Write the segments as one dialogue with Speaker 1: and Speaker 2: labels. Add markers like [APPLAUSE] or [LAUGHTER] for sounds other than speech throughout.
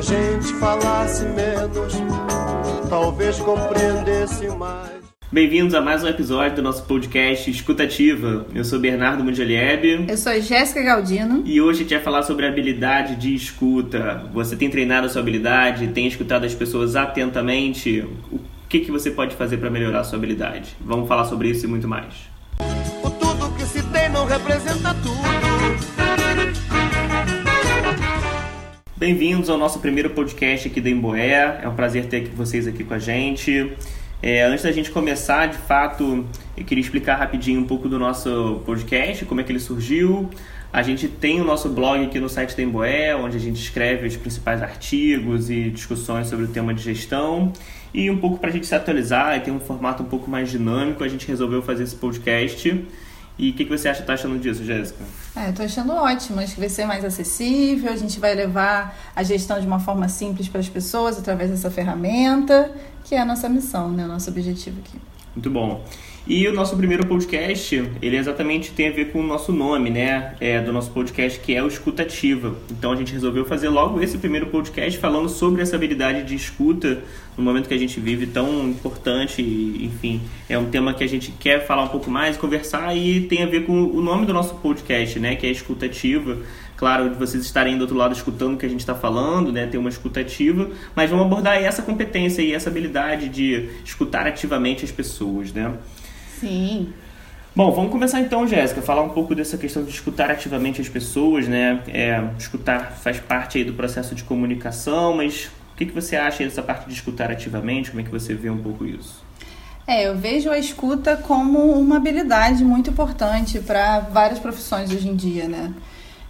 Speaker 1: a gente falasse menos, talvez compreendesse mais.
Speaker 2: Bem-vindos a mais um episódio do nosso podcast Escutativa. Eu sou Bernardo Mundelieb.
Speaker 3: Eu sou Jéssica Galdino.
Speaker 2: E hoje a gente vai falar sobre a habilidade de escuta. Você tem treinado a sua habilidade? Tem escutado as pessoas atentamente? O que, que você pode fazer para melhorar a sua habilidade? Vamos falar sobre isso e muito mais. Bem-vindos ao nosso primeiro podcast aqui da Emboé. É um prazer ter vocês aqui com a gente. É, antes da gente começar, de fato, eu queria explicar rapidinho um pouco do nosso podcast, como é que ele surgiu. A gente tem o nosso blog aqui no site da Emboé, onde a gente escreve os principais artigos e discussões sobre o tema de gestão. E um pouco para a gente se atualizar e ter um formato um pouco mais dinâmico, a gente resolveu fazer esse podcast. E o que, que você acha, tá achando disso, Jéssica?
Speaker 3: É, tô achando ótimo. Acho que vai ser mais acessível. A gente vai levar a gestão de uma forma simples para as pessoas através dessa ferramenta, que é a nossa missão, né? O nosso objetivo aqui.
Speaker 2: Muito bom. E o nosso primeiro podcast, ele exatamente tem a ver com o nosso nome, né? É, do nosso podcast, que é o Escutativa. Então a gente resolveu fazer logo esse primeiro podcast falando sobre essa habilidade de escuta no momento que a gente vive tão importante. enfim, é um tema que a gente quer falar um pouco mais, conversar e tem a ver com o nome do nosso podcast, né? Que é Escutativa claro, de vocês estarem do outro lado escutando o que a gente está falando, né, ter uma escutativa, mas vamos abordar essa competência e essa habilidade de escutar ativamente as pessoas, né?
Speaker 3: Sim.
Speaker 2: Bom, vamos começar então, Jéssica, falar um pouco dessa questão de escutar ativamente as pessoas, né? É, escutar faz parte aí do processo de comunicação, mas o que, que você acha dessa parte de escutar ativamente? Como é que você vê um pouco isso?
Speaker 3: É, eu vejo a escuta como uma habilidade muito importante para várias profissões hoje em dia, né?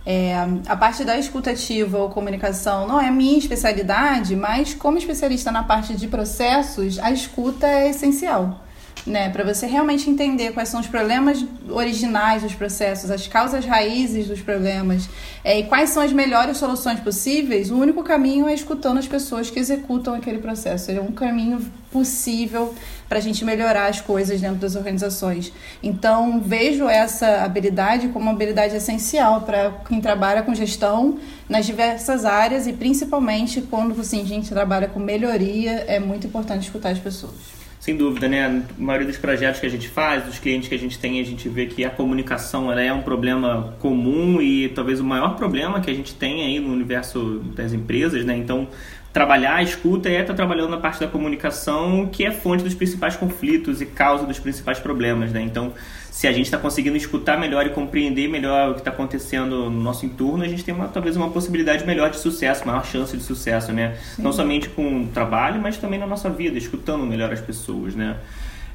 Speaker 3: É, a parte da escutativa ou comunicação não é minha especialidade, mas como especialista na parte de processos, a escuta é essencial né, para você realmente entender quais são os problemas originais dos processos, as causas raízes dos problemas é, e quais são as melhores soluções possíveis, o único caminho é escutando as pessoas que executam aquele processo. É um caminho possível para a gente melhorar as coisas dentro das organizações. Então, vejo essa habilidade como uma habilidade essencial para quem trabalha com gestão nas diversas áreas e principalmente quando assim, a gente trabalha com melhoria, é muito importante escutar as pessoas.
Speaker 2: Sem dúvida, né? A maioria dos projetos que a gente faz, dos clientes que a gente tem, a gente vê que a comunicação ela é um problema comum e talvez o maior problema que a gente tem aí no universo das empresas, né? Então, trabalhar a escuta é estar trabalhando na parte da comunicação, que é fonte dos principais conflitos e causa dos principais problemas, né? Então, se a gente está conseguindo escutar melhor e compreender melhor o que está acontecendo no nosso entorno, a gente tem uma, talvez uma possibilidade melhor de sucesso, maior chance de sucesso, né? Sim. Não somente com o trabalho, mas também na nossa vida, escutando melhor as pessoas, né?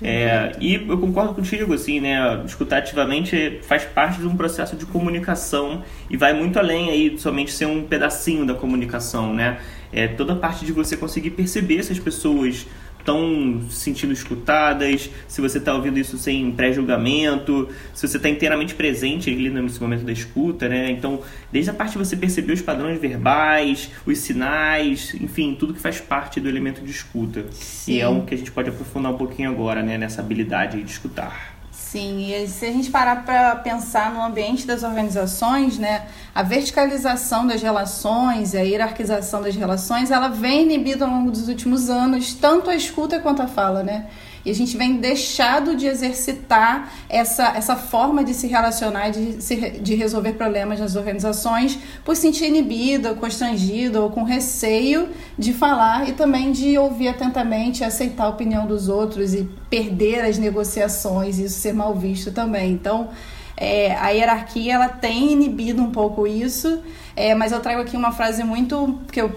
Speaker 2: É, e eu concordo contigo, assim, né? Escutar ativamente faz parte de um processo de comunicação e vai muito além aí de somente ser um pedacinho da comunicação, né? É toda a parte de você conseguir perceber se as pessoas estão se sentindo escutadas, se você está ouvindo isso sem pré-julgamento, se você está inteiramente presente ali nesse momento da escuta, né? Então, desde a parte de você perceber os padrões verbais, os sinais, enfim, tudo que faz parte do elemento de escuta. Sim. E é um que a gente pode aprofundar um pouquinho agora, né? Nessa habilidade de escutar.
Speaker 3: Sim, e se a gente parar para pensar no ambiente das organizações, né, a verticalização das relações e a hierarquização das relações, ela vem inibida ao longo dos últimos anos, tanto a escuta quanto a fala, né? E a gente vem deixado de exercitar essa, essa forma de se relacionar, de, de resolver problemas nas organizações, por sentir inibida, constrangida ou com receio de falar e também de ouvir atentamente, aceitar a opinião dos outros e perder as negociações, isso ser mal visto também. Então, é, a hierarquia ela tem inibido um pouco isso, é, mas eu trago aqui uma frase muito que eu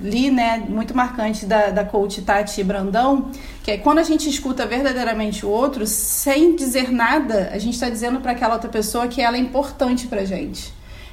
Speaker 3: li, né, muito marcante da, da coach Tati Brandão, que é quando a gente escuta verdadeiramente o outro, sem dizer nada, a gente está dizendo para aquela outra pessoa que ela é importante para gente.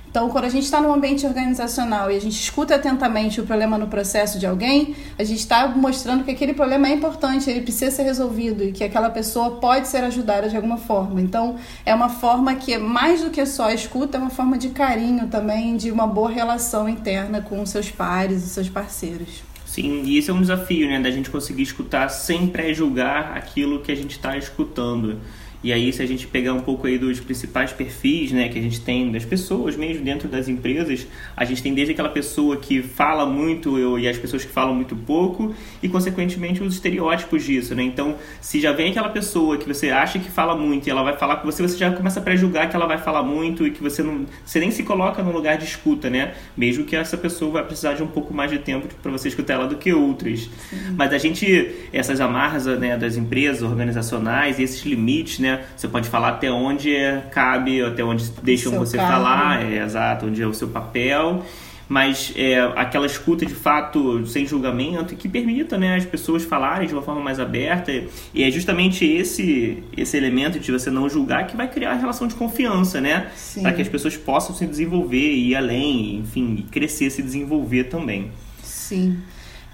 Speaker 3: Então, quando a gente está num ambiente organizacional e a gente escuta atentamente o problema no processo de alguém, a gente está mostrando que aquele problema é importante, ele precisa ser resolvido e que aquela pessoa pode ser ajudada de alguma forma. Então, é uma forma que é mais do que só escuta, é uma forma de carinho também, de uma boa relação interna com os seus pares e seus parceiros.
Speaker 2: Sim, e esse é um desafio, né, da gente conseguir escutar sem pré-julgar aquilo que a gente está escutando. E aí, se a gente pegar um pouco aí dos principais perfis, né, que a gente tem das pessoas mesmo dentro das empresas, a gente tem desde aquela pessoa que fala muito eu, e as pessoas que falam muito pouco, e consequentemente os estereótipos disso, né? Então, se já vem aquela pessoa que você acha que fala muito e ela vai falar com você, você já começa a pré-julgar que ela vai falar muito e que você não, você nem se coloca no lugar de escuta, né? Mesmo que essa pessoa vai precisar de um pouco mais de tempo para você escutar ela do que outras. Sim. Mas a gente, essas amarras né, das empresas organizacionais, esses limites, né? Você pode falar até onde cabe, até onde deixam você cargo. falar, é exato, onde é o seu papel. Mas é, aquela escuta de fato sem julgamento que permita né, as pessoas falarem de uma forma mais aberta. E é justamente esse esse elemento de você não julgar que vai criar a relação de confiança né? Para que as pessoas possam se desenvolver e ir além enfim crescer se desenvolver também.
Speaker 3: Sim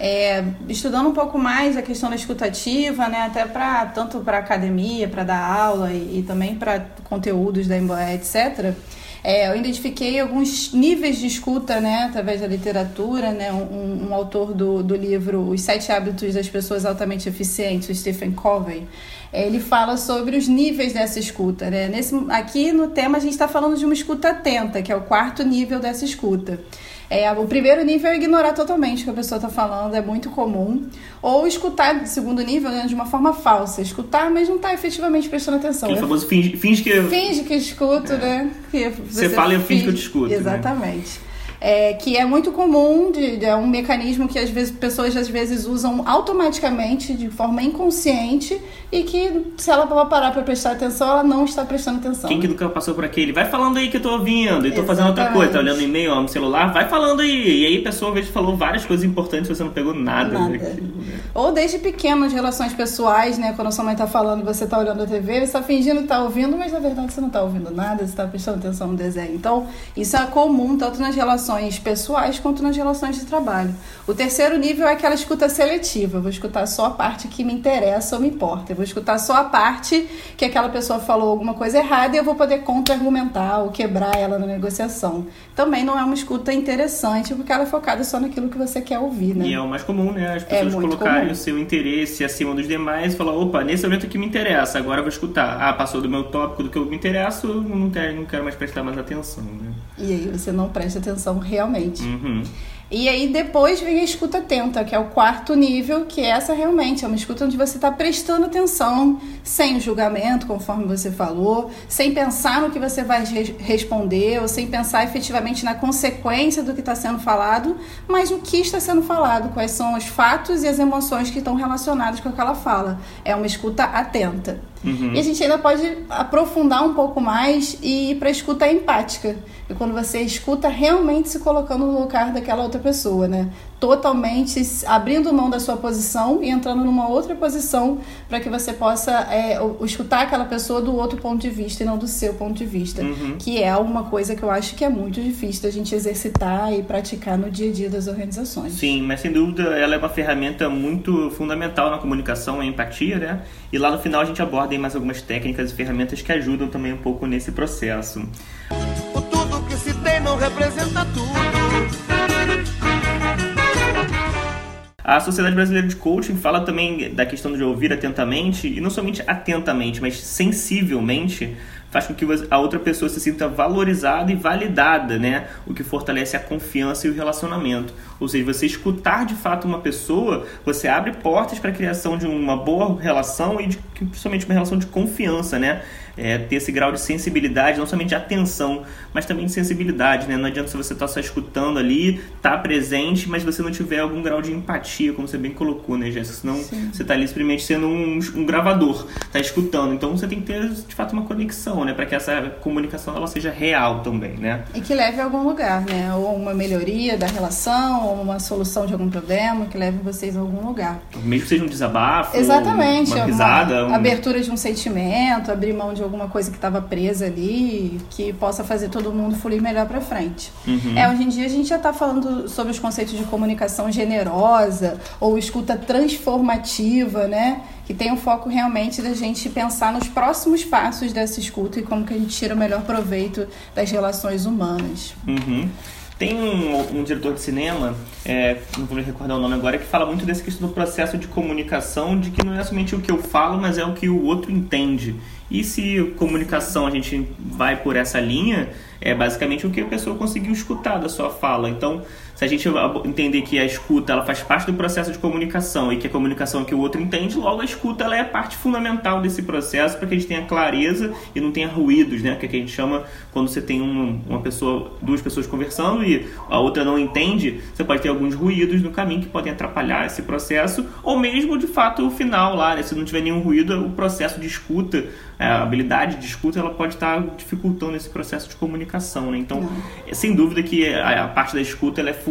Speaker 3: é, estudando um pouco mais a questão da escutativa, né, até para tanto para academia, para dar aula e, e também para conteúdos da Emboé, etc. É, eu identifiquei alguns níveis de escuta, né, através da literatura, né, um, um, autor do, do livro Os Sete Hábitos das Pessoas Altamente Eficientes, o Stephen Covey, é, ele fala sobre os níveis dessa escuta, né, nesse, aqui no tema a gente está falando de uma escuta atenta, que é o quarto nível dessa escuta. É, o primeiro nível é ignorar totalmente o que a pessoa está falando, é muito comum. Ou escutar, segundo nível, né, de uma forma falsa. Escutar, mas não está efetivamente prestando atenção.
Speaker 2: Aquele famoso finge, finge que...
Speaker 3: Finge que escuto, é. né?
Speaker 2: Que você, você fala e eu finge que eu te escuto.
Speaker 3: Né? Exatamente. Né? É, que é muito comum, de, de, é um mecanismo que às vezes pessoas às vezes usam automaticamente, de forma inconsciente, e que se ela parar para prestar atenção, ela não está prestando atenção.
Speaker 2: Quem que nunca passou por aquele? Vai falando aí que eu tô ouvindo, e tô fazendo outra coisa, tá olhando e-mail, no celular, vai falando aí. E aí a pessoa às vezes falou várias coisas importantes você não pegou nada, nada. daquilo. Né?
Speaker 3: Ou desde pequenas relações pessoais, né? Quando sua mãe tá falando e você tá olhando a TV, você tá fingindo que tá ouvindo, mas na verdade você não tá ouvindo nada, você tá prestando atenção no desenho. Então, isso é comum tanto nas relações pessoais quanto nas relações de trabalho. O terceiro nível é aquela escuta seletiva. Eu vou escutar só a parte que me interessa ou me importa. Eu vou escutar só a parte que aquela pessoa falou alguma coisa errada e eu vou poder contra-argumentar ou quebrar ela na negociação. Também não é uma escuta interessante porque ela é focada só naquilo que você quer ouvir, né?
Speaker 2: E é o mais comum, né? As é pessoas é colocarem comum. o seu interesse acima dos demais e falar, opa, nesse momento que me interessa, agora eu vou escutar. Ah, passou do meu tópico, do que eu me interesso, não quero, não quero mais prestar mais atenção, né?
Speaker 3: E aí você não presta atenção realmente.
Speaker 2: Uhum.
Speaker 3: E aí depois vem a escuta atenta, que é o quarto nível, que essa realmente é uma escuta onde você está prestando atenção, sem julgamento, conforme você falou, sem pensar no que você vai responder, ou sem pensar efetivamente na consequência do que está sendo falado, mas no que está sendo falado, quais são os fatos e as emoções que estão relacionados com aquela fala. É uma escuta atenta. Uhum. E a gente ainda pode aprofundar um pouco mais e ir para a escuta empática, é quando você escuta realmente se colocando no lugar daquela outra pessoa, né? Totalmente abrindo mão da sua posição e entrando numa outra posição para que você possa é, escutar aquela pessoa do outro ponto de vista e não do seu ponto de vista. Uhum. Que é uma coisa que eu acho que é muito difícil da gente exercitar e praticar no dia a dia das organizações.
Speaker 2: Sim, mas sem dúvida ela é uma ferramenta muito fundamental na comunicação e empatia, né? E lá no final a gente aborda mais algumas técnicas e ferramentas que ajudam também um pouco nesse processo.
Speaker 1: O tudo que se tem não representa tudo.
Speaker 2: A Sociedade Brasileira de Coaching fala também da questão de ouvir atentamente, e não somente atentamente, mas sensivelmente, faz com que a outra pessoa se sinta valorizada e validada, né? O que fortalece a confiança e o relacionamento. Ou seja, você escutar de fato uma pessoa, você abre portas para a criação de uma boa relação e de, principalmente uma relação de confiança, né? é, ter esse grau de sensibilidade, não somente de atenção, mas também de sensibilidade, né? Não adianta se você estar tá só escutando ali, tá presente, mas você não tiver algum grau de empatia, como você bem colocou, né, Jéssica? Senão Sim. você está ali simplesmente sendo um, um gravador, tá escutando. Então você tem que ter, de fato, uma conexão, né? Para que essa comunicação ela seja real também, né?
Speaker 3: E que leve a algum lugar, né? Ou uma melhoria da relação, ou uma solução de algum problema, que leve vocês a algum lugar.
Speaker 2: Mesmo que seja um desabafo,
Speaker 3: Exatamente,
Speaker 2: uma risada.
Speaker 3: Uma um... abertura de um sentimento, abrir mão de de alguma coisa que estava presa ali, que possa fazer todo mundo fluir melhor para frente. Uhum. É, hoje em dia a gente já está falando sobre os conceitos de comunicação generosa ou escuta transformativa, né? Que tem o um foco realmente da gente pensar nos próximos passos dessa escuta e como que a gente tira o melhor proveito das relações humanas.
Speaker 2: Uhum. Tem um, um, diretor de cinema, é, não vou me recordar o nome agora, que fala muito desse questão do processo de comunicação, de que não é somente o que eu falo, mas é o que o outro entende. E se comunicação a gente vai por essa linha, é basicamente o que a pessoa conseguiu escutar da sua fala. Então, se a gente entender que a escuta ela faz parte do processo de comunicação e que a comunicação é que o outro entende, logo a escuta ela é a parte fundamental desse processo para que a gente tenha clareza e não tenha ruídos, né? Que, é que a gente chama quando você tem uma, uma pessoa, duas pessoas conversando e a outra não entende, você pode ter alguns ruídos no caminho que podem atrapalhar esse processo, ou mesmo de fato o final lá, né? Se não tiver nenhum ruído, o processo de escuta, a habilidade de escuta, ela pode estar dificultando esse processo de comunicação, né? Então, sem dúvida que a, a parte da escuta ela é fundamental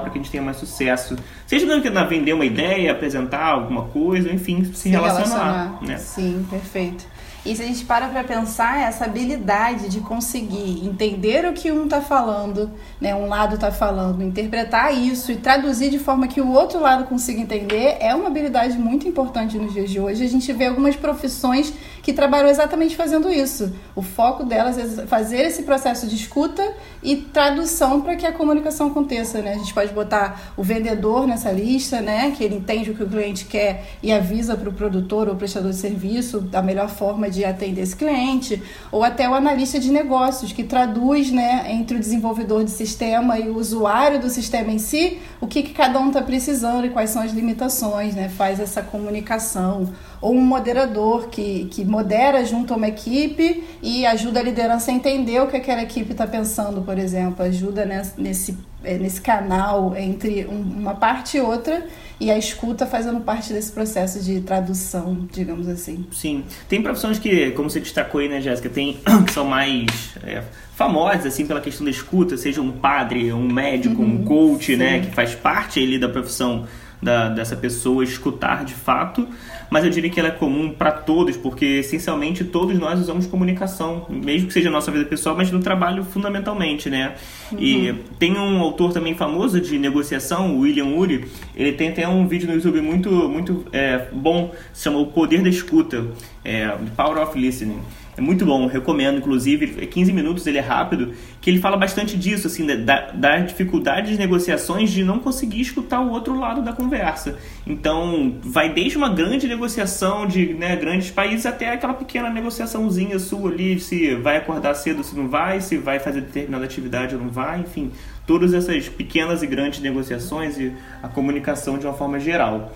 Speaker 2: para que a gente tenha mais sucesso. Seja na vender uma ideia, apresentar alguma coisa, enfim, se, se relacionar. relacionar. Né?
Speaker 3: Sim, perfeito. E se a gente para para pensar, essa habilidade de conseguir entender o que um está falando, né, um lado está falando, interpretar isso e traduzir de forma que o outro lado consiga entender, é uma habilidade muito importante nos dias de hoje. A gente vê algumas profissões que trabalham exatamente fazendo isso. O foco delas é fazer esse processo de escuta e tradução para que a comunicação aconteça. Né? A gente pode botar o vendedor nessa lista, né, que ele entende o que o cliente quer e avisa para o produtor ou prestador de serviço da melhor forma de atender esse cliente, ou até o analista de negócios, que traduz né, entre o desenvolvedor de sistema e o usuário do sistema em si o que, que cada um está precisando e quais são as limitações, né? faz essa comunicação ou um moderador que, que modera junto a uma equipe e ajuda a liderança a entender o que aquela equipe está pensando, por exemplo, ajuda nesse, é, nesse canal entre uma parte e outra e a escuta fazendo parte desse processo de tradução, digamos assim.
Speaker 2: Sim. Tem profissões que, como você destacou aí, né, Jéssica, tem [COUGHS] que são mais é, famosas, assim, pela questão da escuta, seja um padre, um médico, uhum, um coach, né, sim. né, que faz parte ali da profissão da, dessa pessoa escutar de fato, mas eu diria que ela é comum para todos, porque essencialmente todos nós usamos comunicação, mesmo que seja nossa vida pessoal, mas no trabalho fundamentalmente, né? Uhum. E tem um autor também famoso de negociação, William Ury, ele tem até um vídeo no YouTube muito, muito é, bom, se chama O Poder da Escuta, é, The Power of Listening. É muito bom, recomendo, inclusive, é 15 minutos, ele é rápido, que ele fala bastante disso, assim, da, da dificuldade de negociações de não conseguir escutar o outro lado da conversa. Então, vai desde uma grande negociação de né, grandes países até aquela pequena negociaçãozinha sua ali, se vai acordar cedo, se não vai, se vai fazer determinada atividade ou não vai, enfim, todas essas pequenas e grandes negociações e a comunicação de uma forma geral.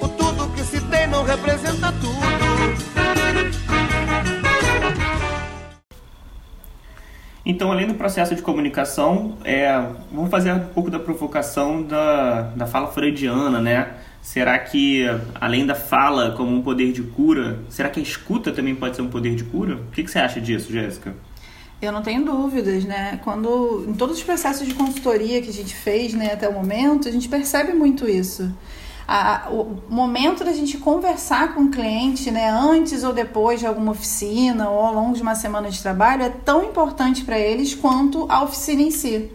Speaker 1: O tudo que se tem não representa tudo.
Speaker 2: Então, além do processo de comunicação, é, vamos fazer um pouco da provocação da, da fala freudiana, né? Será que, além da fala como um poder de cura, será que a escuta também pode ser um poder de cura? O que, que você acha disso, Jéssica?
Speaker 3: Eu não tenho dúvidas, né? Quando em todos os processos de consultoria que a gente fez, né, até o momento, a gente percebe muito isso a, o momento da gente conversar com o cliente, né, antes ou depois de alguma oficina ou ao longo de uma semana de trabalho, é tão importante para eles quanto a oficina em si.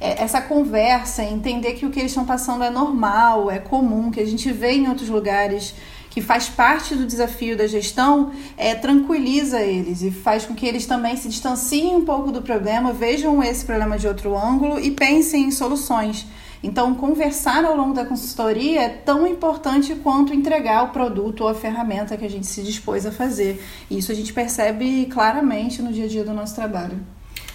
Speaker 3: É, essa conversa, entender que o que eles estão passando é normal, é comum, que a gente vê em outros lugares que faz parte do desafio da gestão, é, tranquiliza eles e faz com que eles também se distanciem um pouco do problema, vejam esse problema de outro ângulo e pensem em soluções. Então, conversar ao longo da consultoria é tão importante quanto entregar o produto ou a ferramenta que a gente se dispôs a fazer. E isso a gente percebe claramente no dia a dia do nosso trabalho.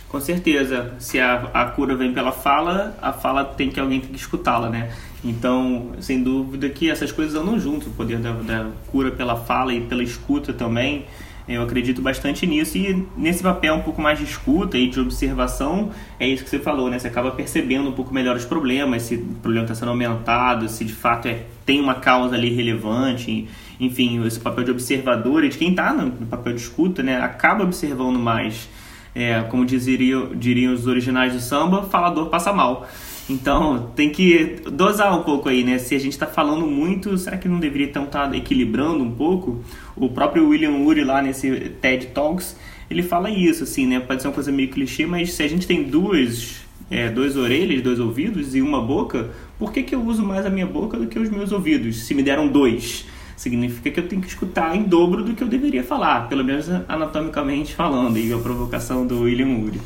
Speaker 2: Com certeza. Se a, a cura vem pela fala, a fala tem que alguém tem que escutá-la, né? Então, sem dúvida que essas coisas andam junto, o poder da, da cura pela fala e pela escuta também. Eu acredito bastante nisso e nesse papel um pouco mais de escuta e de observação, é isso que você falou, né? Você acaba percebendo um pouco melhor os problemas, se o problema está sendo aumentado, se de fato é, tem uma causa ali relevante, enfim, esse papel de observador e de quem está no papel de escuta, né? Acaba observando mais. É, como dizeriam, diriam os originais do samba, falador passa mal. Então tem que dosar um pouco aí, né? Se a gente está falando muito, será que não deveria então estar tá equilibrando um pouco? O próprio William Ury lá nesse TED Talks, ele fala isso, assim, né? Pode ser uma coisa meio clichê, mas se a gente tem duas, é, duas orelhas, dois ouvidos e uma boca, por que, que eu uso mais a minha boca do que os meus ouvidos? Se me deram dois, significa que eu tenho que escutar em dobro do que eu deveria falar, pelo menos anatomicamente falando, e a provocação do William Ury.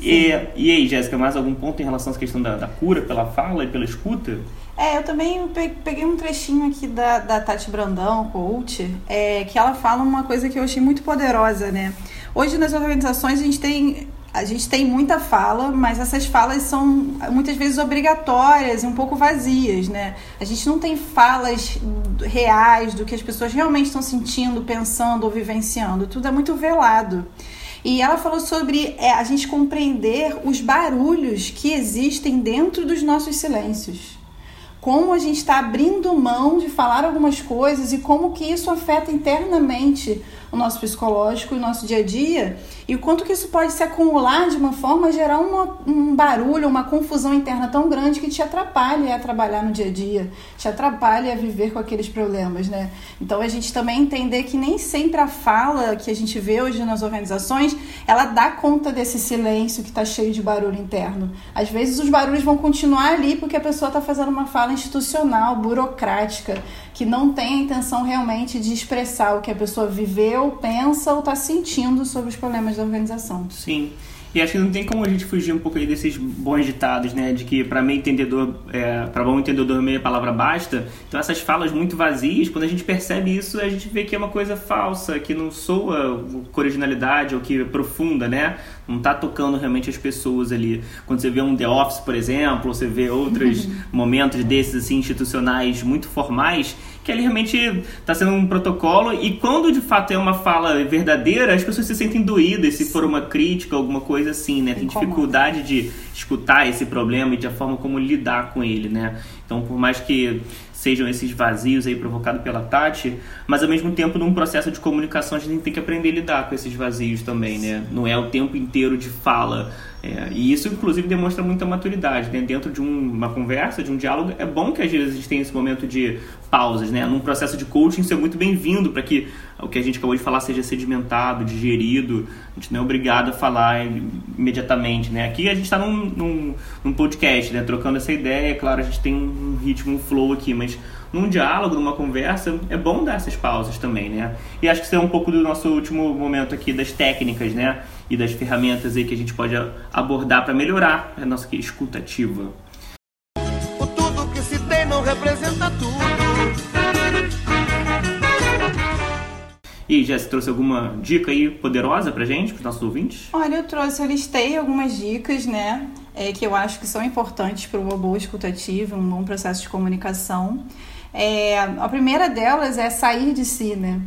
Speaker 2: E, e aí, Jéssica, mais algum ponto em relação à questão da, da cura pela fala e pela escuta?
Speaker 3: É, eu também peguei um trechinho aqui da, da Tati Brandão, coach, é, que ela fala uma coisa que eu achei muito poderosa, né? Hoje nas organizações a gente tem a gente tem muita fala, mas essas falas são muitas vezes obrigatórias e um pouco vazias, né? A gente não tem falas reais do que as pessoas realmente estão sentindo, pensando ou vivenciando. Tudo é muito velado. E ela falou sobre é, a gente compreender os barulhos que existem dentro dos nossos silêncios. Como a gente está abrindo mão de falar algumas coisas e como que isso afeta internamente o nosso psicológico o nosso dia a dia e o quanto que isso pode se acumular de uma forma gerar uma, um barulho, uma confusão interna tão grande que te atrapalha a trabalhar no dia a dia, te atrapalha a viver com aqueles problemas, né? Então a gente também entender que nem sempre a fala que a gente vê hoje nas organizações, ela dá conta desse silêncio que está cheio de barulho interno. Às vezes os barulhos vão continuar ali porque a pessoa está fazendo uma fala institucional, burocrática, que não tem a intenção realmente de expressar o que a pessoa viveu, pensa ou está sentindo sobre os problemas da organização.
Speaker 2: Sim. E acho que não tem como a gente fugir um pouco aí desses bons ditados, né? De que para meio entendedor, é, para bom entendedor meia palavra basta. Então essas falas muito vazias, quando a gente percebe isso, a gente vê que é uma coisa falsa, que não soa com originalidade ou que é profunda, né? Não tá tocando realmente as pessoas ali. Quando você vê um The Office, por exemplo, ou você vê outros [LAUGHS] momentos desses assim institucionais muito formais, que ali realmente está sendo um protocolo e quando de fato é uma fala verdadeira, as pessoas se sentem doídas se for uma crítica, alguma coisa assim, né? Tem dificuldade de escutar esse problema e de a forma como lidar com ele, né? Então, por mais que sejam esses vazios aí provocados pela Tati, mas ao mesmo tempo num processo de comunicação a gente tem que aprender a lidar com esses vazios também, né? Não é o tempo inteiro de fala. É, e isso, inclusive, demonstra muita maturidade. Né? Dentro de um, uma conversa, de um diálogo, é bom que às vezes a gente tenha esse momento de pausas. Né? Num processo de coaching, isso é muito bem-vindo para que o que a gente acabou de falar seja sedimentado, digerido. A gente não é obrigado a falar imediatamente. Né? Aqui a gente está num, num, num, podcast, né? trocando essa ideia. Claro, a gente tem um ritmo, um flow aqui, mas num diálogo, numa conversa, é bom dar essas pausas também, né? E acho que isso é um pouco do nosso último momento aqui das técnicas, né? E das ferramentas aí que a gente pode abordar para melhorar a nossa escutativa.
Speaker 1: O tudo que se tem não representa tudo.
Speaker 2: E já trouxe alguma dica aí poderosa pra gente, pros nossos ouvintes?
Speaker 3: Olha, eu trouxe, eu listei algumas dicas, né? É, que eu acho que são importantes para uma boa escutativa, um bom processo de comunicação. É, a primeira delas é sair de si, né?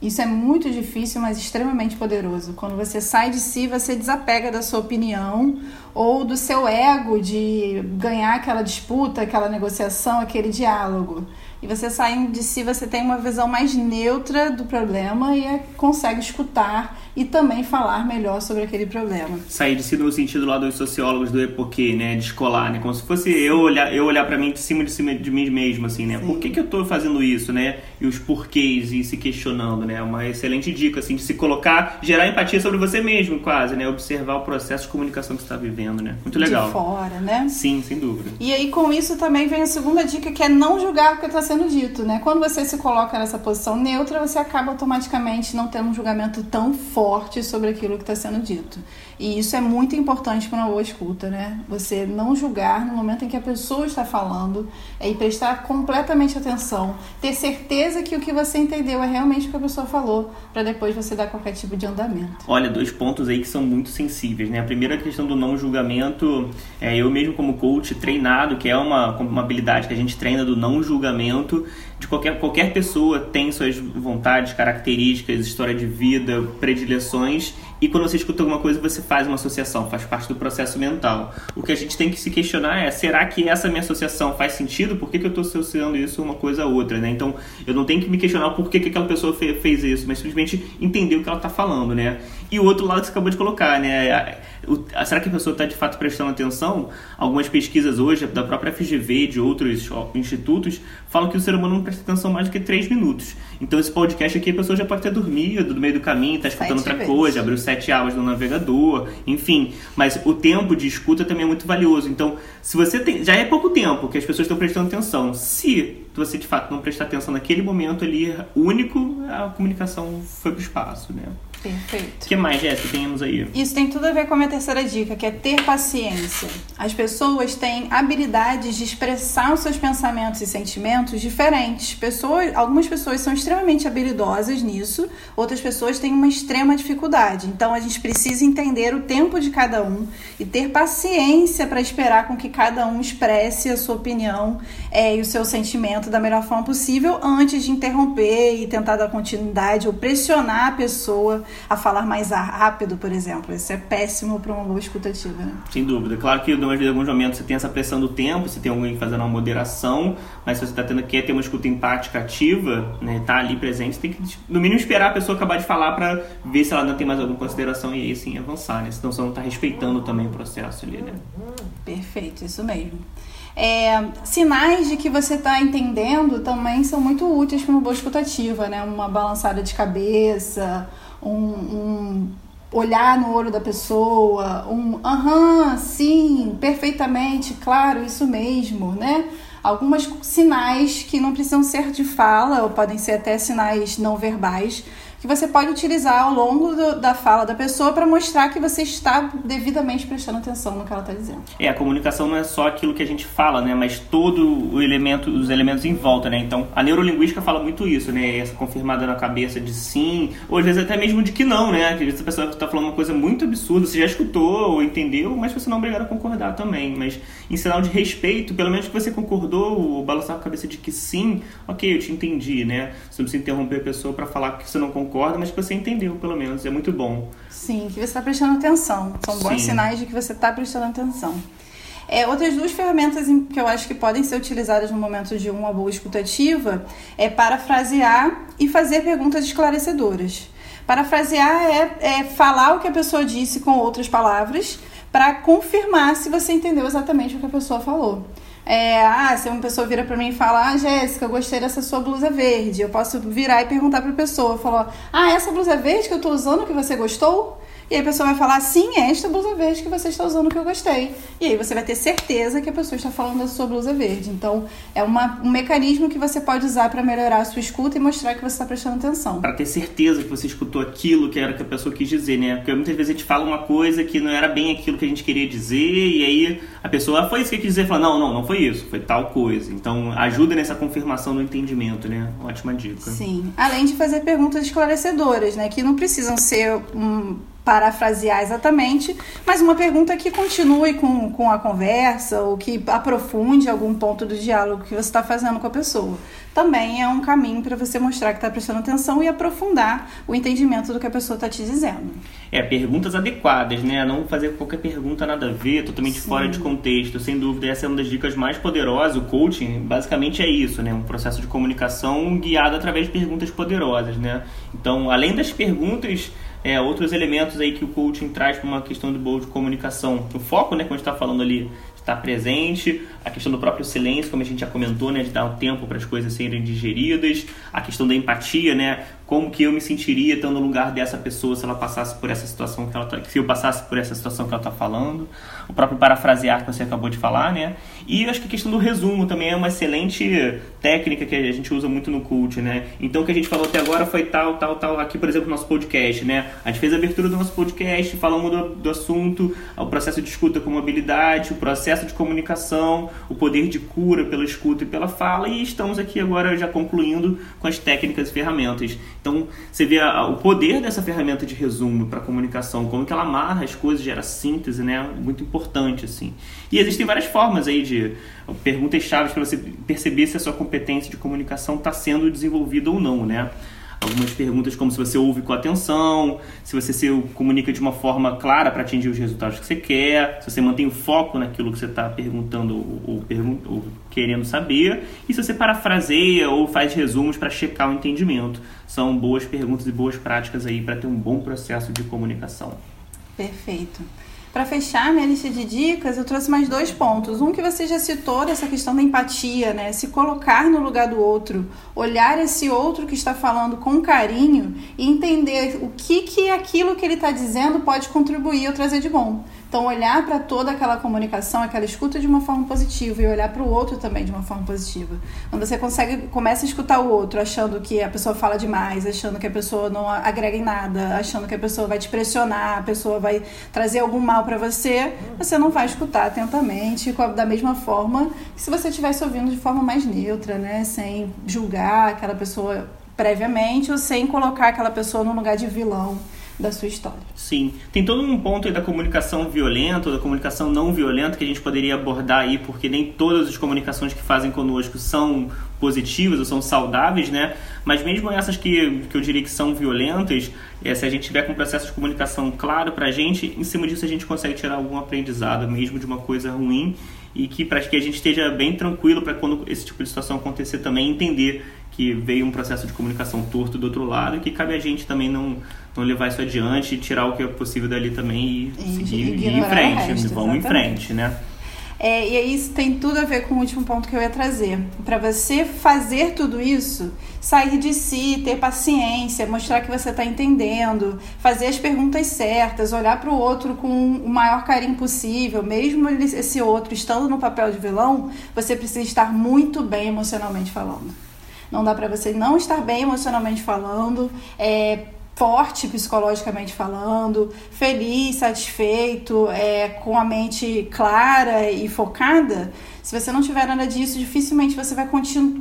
Speaker 3: Isso é muito difícil, mas extremamente poderoso. Quando você sai de si, você desapega da sua opinião ou do seu ego de ganhar aquela disputa, aquela negociação, aquele diálogo. E você saindo de si, você tem uma visão mais neutra do problema e é, consegue escutar e também falar melhor sobre aquele problema.
Speaker 2: Sair de si no sentido lá dos sociólogos do epoquê, né? Descolar, né? Como se fosse eu olhar, eu olhar para mim de cima de cima de mim mesmo, assim, né? Sim. Por que, que eu tô fazendo isso, né? E os porquês e se questionando, né? Uma excelente dica, assim, de se colocar, gerar empatia sobre você mesmo, quase, né? Observar o processo de comunicação que você está vivendo, né? Muito legal.
Speaker 3: De fora, né?
Speaker 2: Sim, sem dúvida.
Speaker 3: E aí, com isso também vem a segunda dica, que é não julgar o que está sendo dito, né? Quando você se coloca nessa posição neutra, você acaba automaticamente não tendo um julgamento tão forte sobre aquilo que está sendo dito. E isso é muito importante para uma boa escuta, né? Você não julgar no momento em que a pessoa está falando e prestar completamente atenção, ter certeza que o que você entendeu é realmente o que a pessoa falou, para depois você dar qualquer tipo de andamento.
Speaker 2: Olha, dois pontos aí que são muito sensíveis, né? A primeira questão do não julgamento, é eu mesmo como coach treinado, que é uma, uma habilidade que a gente treina do não julgamento, de qualquer, qualquer pessoa tem suas vontades, características, história de vida, predileções e quando você escuta alguma coisa, você faz uma associação, faz parte do processo mental. O que a gente tem que se questionar é: será que essa minha associação faz sentido? Por que, que eu estou associando isso uma coisa a outra? Né? Então, eu não tenho que me questionar por que, que aquela pessoa fez isso, mas simplesmente entender o que ela está falando. Né? E o outro lado que você acabou de colocar, né? Será que a pessoa está de fato prestando atenção? Algumas pesquisas hoje, da própria FGV, de outros institutos, falam que o ser humano não presta atenção mais do que 3 minutos. Então, esse podcast aqui, a pessoa já pode ter dormido no meio do caminho, está escutando outra vezes. coisa, abriu sete abas no navegador, enfim. Mas o tempo de escuta também é muito valioso. Então, se você tem. Já é pouco tempo que as pessoas estão prestando atenção. Se você de fato não prestar atenção naquele momento ali único, a comunicação foi para o espaço, né?
Speaker 3: Perfeito.
Speaker 2: O que mais, Jéssica, temos aí?
Speaker 3: Isso tem tudo a ver com a minha terceira dica, que é ter paciência. As pessoas têm habilidades de expressar os seus pensamentos e sentimentos diferentes. Pessoas, algumas pessoas são extremamente habilidosas nisso, outras pessoas têm uma extrema dificuldade. Então a gente precisa entender o tempo de cada um e ter paciência para esperar com que cada um expresse a sua opinião é, e o seu sentimento da melhor forma possível antes de interromper e tentar dar continuidade ou pressionar a pessoa a falar mais rápido, por exemplo. Isso é péssimo para uma boa escutativa. Né?
Speaker 2: Sem dúvida. Claro que em alguns momentos você tem essa pressão do tempo, você tem alguém fazendo uma moderação, mas se você está tendo quer ter uma escuta empática ativa, né, tá ali presente, tem que no mínimo esperar a pessoa acabar de falar para ver se ela não tem mais alguma consideração e aí sim avançar, né? Senão você não está respeitando também o processo ali, né?
Speaker 3: Perfeito, isso mesmo. É, sinais de que você está entendendo também são muito úteis para uma boa escutativa, né? Uma balançada de cabeça, um, um olhar no olho da pessoa, um aham, sim, perfeitamente, claro, isso mesmo, né? Algumas sinais que não precisam ser de fala, ou podem ser até sinais não verbais, que você pode utilizar ao longo do, da fala da pessoa para mostrar que você está devidamente prestando atenção no que ela está dizendo.
Speaker 2: É, a comunicação não é só aquilo que a gente fala, né, mas todo o elemento, os elementos em volta, né? Então, a neurolinguística fala muito isso, né? Essa confirmada na cabeça de sim, ou às vezes até mesmo de que não, né? Às vezes a pessoa está falando uma coisa muito absurda, você já escutou ou entendeu, mas você não é obrigado a concordar também. Mas em sinal de respeito, pelo menos que você concordou ou balançar a cabeça de que sim, ok, eu te entendi, né? Você não precisa interromper a pessoa para falar que você não concorda concorda, mas que você entendeu, pelo menos. É muito bom.
Speaker 3: Sim, que você está prestando atenção. São bons Sim. sinais de que você está prestando atenção. É, outras duas ferramentas que eu acho que podem ser utilizadas no momento de uma boa escutativa é parafrasear e fazer perguntas esclarecedoras. Parafrasear é, é falar o que a pessoa disse com outras palavras para confirmar se você entendeu exatamente o que a pessoa falou. É, ah, se uma pessoa vira para mim e fala, ah, Jéssica, eu gostei dessa sua blusa verde, eu posso virar e perguntar para a pessoa, falar, ah, essa blusa verde que eu tô usando que você gostou? E aí a pessoa vai falar, sim, é esta blusa verde que você está usando que eu gostei. E aí você vai ter certeza que a pessoa está falando da sua blusa verde. Então, é uma, um mecanismo que você pode usar para melhorar a sua escuta e mostrar que você está prestando atenção.
Speaker 2: Para ter certeza que você escutou aquilo que era que a pessoa quis dizer, né? Porque muitas vezes a gente fala uma coisa que não era bem aquilo que a gente queria dizer, e aí a pessoa, ah, foi isso que eu quis dizer, fala, não, não, não foi isso, foi tal coisa. Então, ajuda nessa confirmação do entendimento, né? Ótima dica.
Speaker 3: Sim. Além de fazer perguntas esclarecedoras, né? Que não precisam ser um parafrasear exatamente, mas uma pergunta que continue com, com a conversa ou que aprofunde algum ponto do diálogo que você está fazendo com a pessoa. Também é um caminho para você mostrar que está prestando atenção e aprofundar o entendimento do que a pessoa está te dizendo.
Speaker 2: É, perguntas adequadas, né? Não fazer qualquer pergunta nada a ver, totalmente Sim. fora de contexto. Sem dúvida, essa é uma das dicas mais poderosas. O coaching, basicamente, é isso, né? Um processo de comunicação guiado através de perguntas poderosas, né? Então, além das perguntas é, outros elementos aí que o coaching traz para uma questão de boa de comunicação. O foco, né, quando a gente está falando ali, está presente, a questão do próprio silêncio, como a gente já comentou, né, de dar um tempo para as coisas serem digeridas, a questão da empatia, né, como que eu me sentiria estando no lugar dessa pessoa se ela passasse por essa situação que ela tá, se eu passasse por essa situação que ela está falando, o próprio parafrasear que você acabou de falar, né? E acho que a questão do resumo também é uma excelente técnica que a gente usa muito no cult, né? Então o que a gente falou até agora foi tal, tal, tal, aqui por exemplo no nosso podcast, né? A gente fez a abertura do nosso podcast, falamos do, do assunto, o processo de escuta como habilidade, o processo de comunicação, o poder de cura pela escuta e pela fala e estamos aqui agora já concluindo com as técnicas e ferramentas. Então, você vê a, o poder dessa ferramenta de resumo para comunicação, como que ela amarra as coisas, gera síntese, né? Muito importante, assim. E existem várias formas aí de perguntas chaves para você perceber se a sua competência de comunicação está sendo desenvolvida ou não, né? algumas perguntas como se você ouve com atenção, se você se comunica de uma forma clara para atingir os resultados que você quer, se você mantém o foco naquilo que você está perguntando ou, ou, ou, querendo saber, e se você parafraseia ou faz resumos para checar o entendimento. São boas perguntas e boas práticas aí para ter um bom processo de comunicação.
Speaker 3: Perfeito. Para fechar minha lista de dicas, eu trouxe mais dois pontos. Um que você já citou dessa questão da empatia, né? Se colocar no lugar do outro, olhar esse outro que está falando com carinho e entender o que que aquilo que ele está dizendo pode contribuir ou trazer de bom. Então, olhar para toda aquela comunicação, aquela escuta de uma forma positiva e olhar para o outro também de uma forma positiva. Quando você consegue, começa a escutar o outro, achando que a pessoa fala demais, achando que a pessoa não agrega em nada, achando que a pessoa vai te pressionar, a pessoa vai trazer algum mal para você, você não vai escutar atentamente, da mesma forma que se você estivesse ouvindo de forma mais neutra, né? Sem julgar aquela pessoa previamente ou sem colocar aquela pessoa no lugar de vilão da sua história.
Speaker 2: Sim. Tem todo um ponto aí da comunicação violenta, da comunicação não violenta que a gente poderia abordar aí, porque nem todas as comunicações que fazem conosco são positivas ou são saudáveis, né? Mas mesmo essas que, que eu diria que são violentas, é, se a gente tiver com um processo de comunicação claro pra gente, em cima disso a gente consegue tirar algum aprendizado, mesmo de uma coisa ruim, e que para que a gente esteja bem tranquilo para quando esse tipo de situação acontecer também entender que veio um processo de comunicação torto do outro lado e que cabe a gente também não, não levar isso adiante e tirar o que é possível dali também e, e seguir e ir em frente. Resto, vamos exatamente. em frente, né?
Speaker 3: É, e isso tem tudo a ver com o último ponto que eu ia trazer. Para você fazer tudo isso, sair de si, ter paciência, mostrar que você está entendendo, fazer as perguntas certas, olhar para o outro com o maior carinho possível, mesmo esse outro estando no papel de vilão, você precisa estar muito bem emocionalmente falando. Não dá para você não estar bem emocionalmente falando, é, forte psicologicamente falando, feliz, satisfeito, é, com a mente clara e focada, se você não tiver nada disso, dificilmente você vai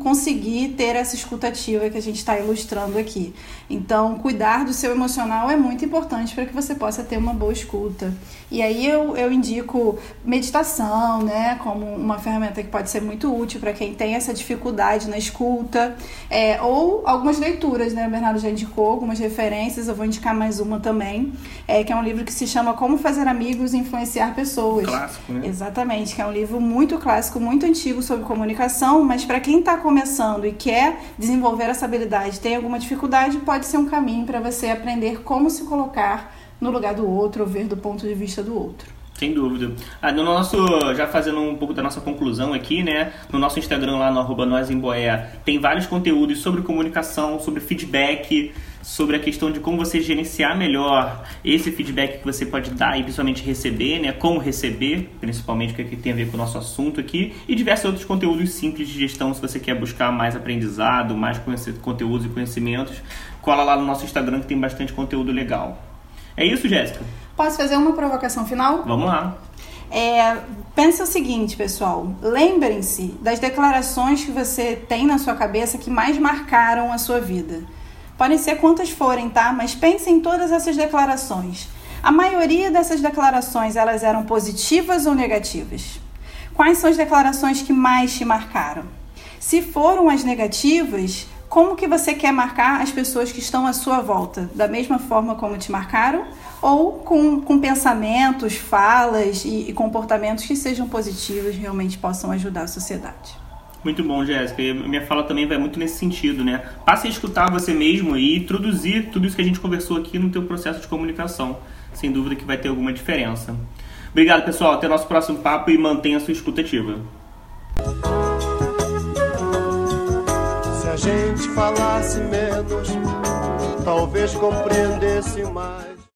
Speaker 3: conseguir ter essa escutativa que a gente está ilustrando aqui. Então, cuidar do seu emocional é muito importante para que você possa ter uma boa escuta. E aí eu, eu indico meditação, né, como uma ferramenta que pode ser muito útil para quem tem essa dificuldade na escuta, é, ou algumas leituras, né, o Bernardo já indicou algumas referências, eu vou indicar mais uma também, é, que é um livro que se chama Como Fazer Amigos e Influenciar Pessoas.
Speaker 2: Clássico, né?
Speaker 3: Exatamente, que é um livro muito clássico clássico muito antigo sobre comunicação, mas para quem está começando e quer desenvolver essa habilidade, tem alguma dificuldade, pode ser um caminho para você aprender como se colocar no lugar do outro ou ver do ponto de vista do outro.
Speaker 2: Sem dúvida. Ah, no nosso, já fazendo um pouco da nossa conclusão aqui, né? No nosso Instagram lá no arroba tem vários conteúdos sobre comunicação, sobre feedback, sobre a questão de como você gerenciar melhor esse feedback que você pode dar e principalmente receber, né? Como receber, principalmente o que, é tem a ver com o nosso assunto aqui, e diversos outros conteúdos simples de gestão se você quer buscar mais aprendizado, mais conteúdos e conhecimentos. Cola lá no nosso Instagram que tem bastante conteúdo legal. É isso, Jéssica?
Speaker 3: Posso fazer uma provocação final?
Speaker 2: Vamos lá.
Speaker 3: É, pensa o seguinte, pessoal. Lembrem-se das declarações que você tem na sua cabeça que mais marcaram a sua vida. Podem ser quantas forem, tá? Mas pense em todas essas declarações. A maioria dessas declarações, elas eram positivas ou negativas? Quais são as declarações que mais te marcaram? Se foram as negativas, como que você quer marcar as pessoas que estão à sua volta? Da mesma forma como te marcaram? Ou com, com pensamentos, falas e, e comportamentos que sejam positivos realmente possam ajudar a sociedade?
Speaker 2: Muito bom, Jéssica. E minha fala também vai muito nesse sentido, né? Passe a escutar você mesmo e introduzir tudo isso que a gente conversou aqui no teu processo de comunicação. Sem dúvida que vai ter alguma diferença. Obrigado, pessoal. Até o nosso próximo papo e mantenha a sua escutativa.
Speaker 1: Se a gente falasse menos, talvez compreendesse mais.